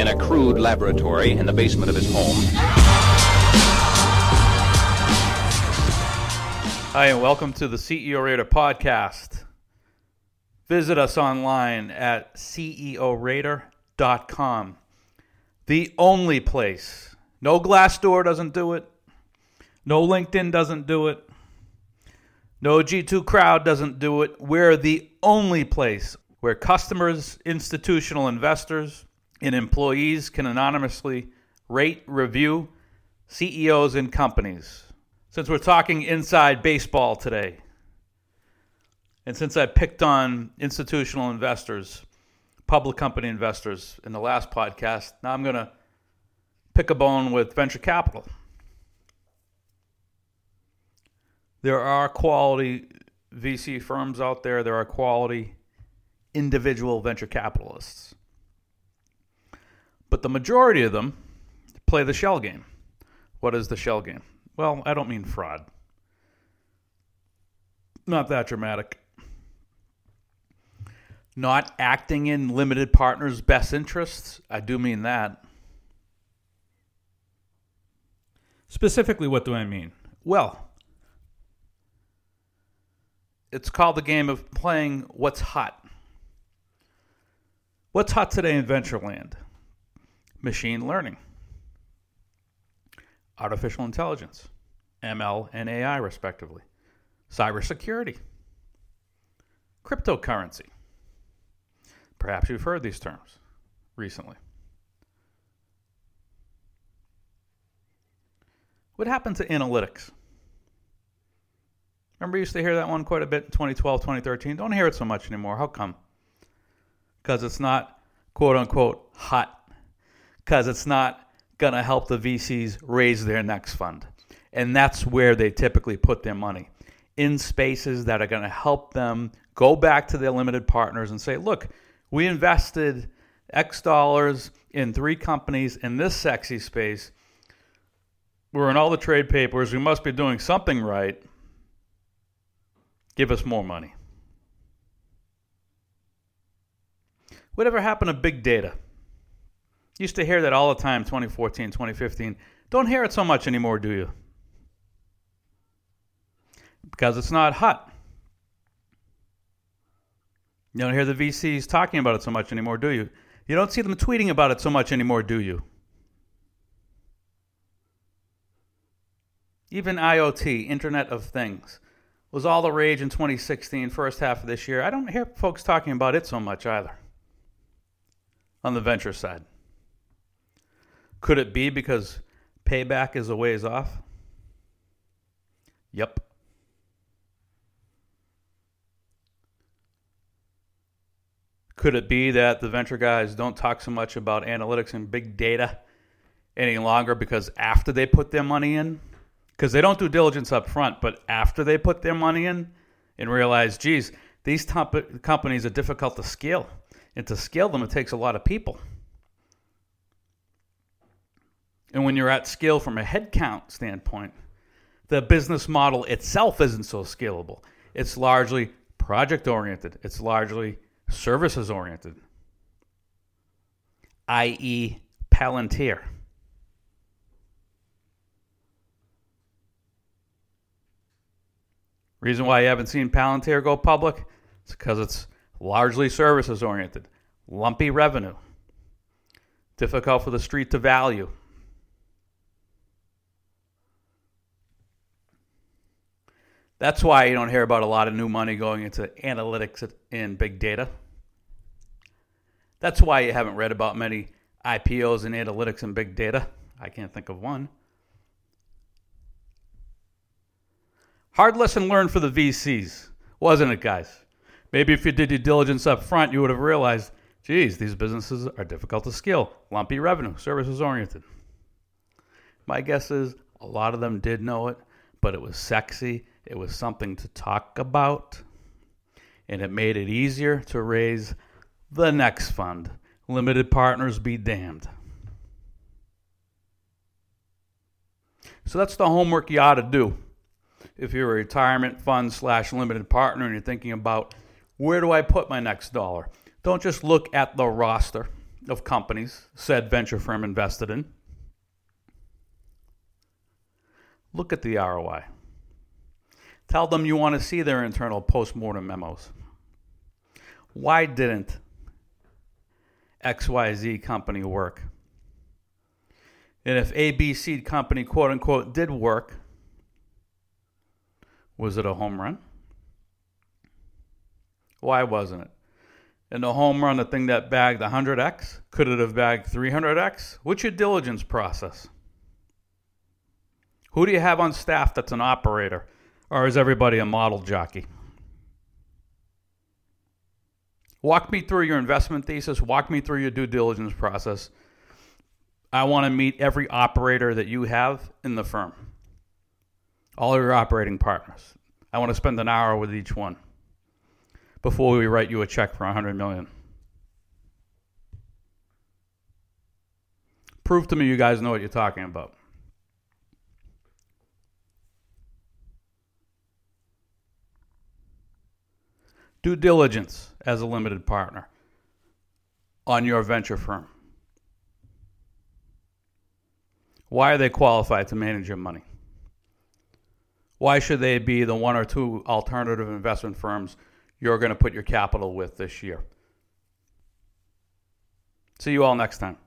in a crude laboratory in the basement of his home. Hi, and welcome to the CEO Raider podcast. Visit us online at ceoraider.com. The only place. No Glassdoor doesn't do it. No LinkedIn doesn't do it. No G2 Crowd doesn't do it. We're the only place where customers, institutional investors, and employees can anonymously rate, review CEOs and companies. Since we're talking inside baseball today, and since I picked on institutional investors, public company investors in the last podcast, now I'm going to pick a bone with venture capital. There are quality VC firms out there, there are quality individual venture capitalists. But the majority of them play the shell game. What is the shell game? Well, I don't mean fraud. Not that dramatic. Not acting in limited partners' best interests. I do mean that. Specifically, what do I mean? Well, it's called the game of playing what's hot. What's hot today in Ventureland? Machine learning, artificial intelligence, ML and AI, respectively, cybersecurity, cryptocurrency. Perhaps you've heard these terms recently. What happened to analytics? Remember, you used to hear that one quite a bit in 2012, 2013. Don't hear it so much anymore. How come? Because it's not quote unquote hot. Because it's not going to help the VCs raise their next fund. And that's where they typically put their money in spaces that are going to help them go back to their limited partners and say, look, we invested X dollars in three companies in this sexy space. We're in all the trade papers. We must be doing something right. Give us more money. Whatever happened to big data? Used to hear that all the time, 2014, 2015. Don't hear it so much anymore, do you? Because it's not hot. You don't hear the VCs talking about it so much anymore, do you? You don't see them tweeting about it so much anymore, do you? Even IoT, Internet of Things, was all the rage in 2016, first half of this year. I don't hear folks talking about it so much either on the venture side. Could it be because payback is a ways off? Yep. Could it be that the venture guys don't talk so much about analytics and big data any longer because after they put their money in, because they don't do diligence up front, but after they put their money in and realize, geez, these top companies are difficult to scale. And to scale them, it takes a lot of people. And when you're at scale from a headcount standpoint, the business model itself isn't so scalable. It's largely project oriented, it's largely services oriented, i.e., Palantir. Reason why you haven't seen Palantir go public is because it's largely services oriented, lumpy revenue, difficult for the street to value. That's why you don't hear about a lot of new money going into analytics and big data. That's why you haven't read about many IPOs in analytics and big data. I can't think of one. Hard lesson learned for the VCs, wasn't it, guys? Maybe if you did your diligence up front, you would have realized, geez, these businesses are difficult to scale, lumpy revenue, services oriented. My guess is a lot of them did know it, but it was sexy it was something to talk about, and it made it easier to raise the next fund. Limited partners be damned. So that's the homework you ought to do. If you're a retirement fund slash limited partner and you're thinking about where do I put my next dollar, don't just look at the roster. of companies said venture firm invested in. Look at the ROI. Tell them you want to see their internal post-mortem memos. Why didn't XYZ company work? And if ABC company, quote unquote, did work, was it a home run? Why wasn't it? In the home run, the thing that bagged 100x, could it have bagged 300x? What's your diligence process? Who do you have on staff that's an operator? Or is everybody a model jockey? Walk me through your investment thesis. Walk me through your due diligence process. I want to meet every operator that you have in the firm, all your operating partners. I want to spend an hour with each one before we write you a check for 100 million. Prove to me you guys know what you're talking about. Due diligence as a limited partner on your venture firm. Why are they qualified to manage your money? Why should they be the one or two alternative investment firms you're going to put your capital with this year? See you all next time.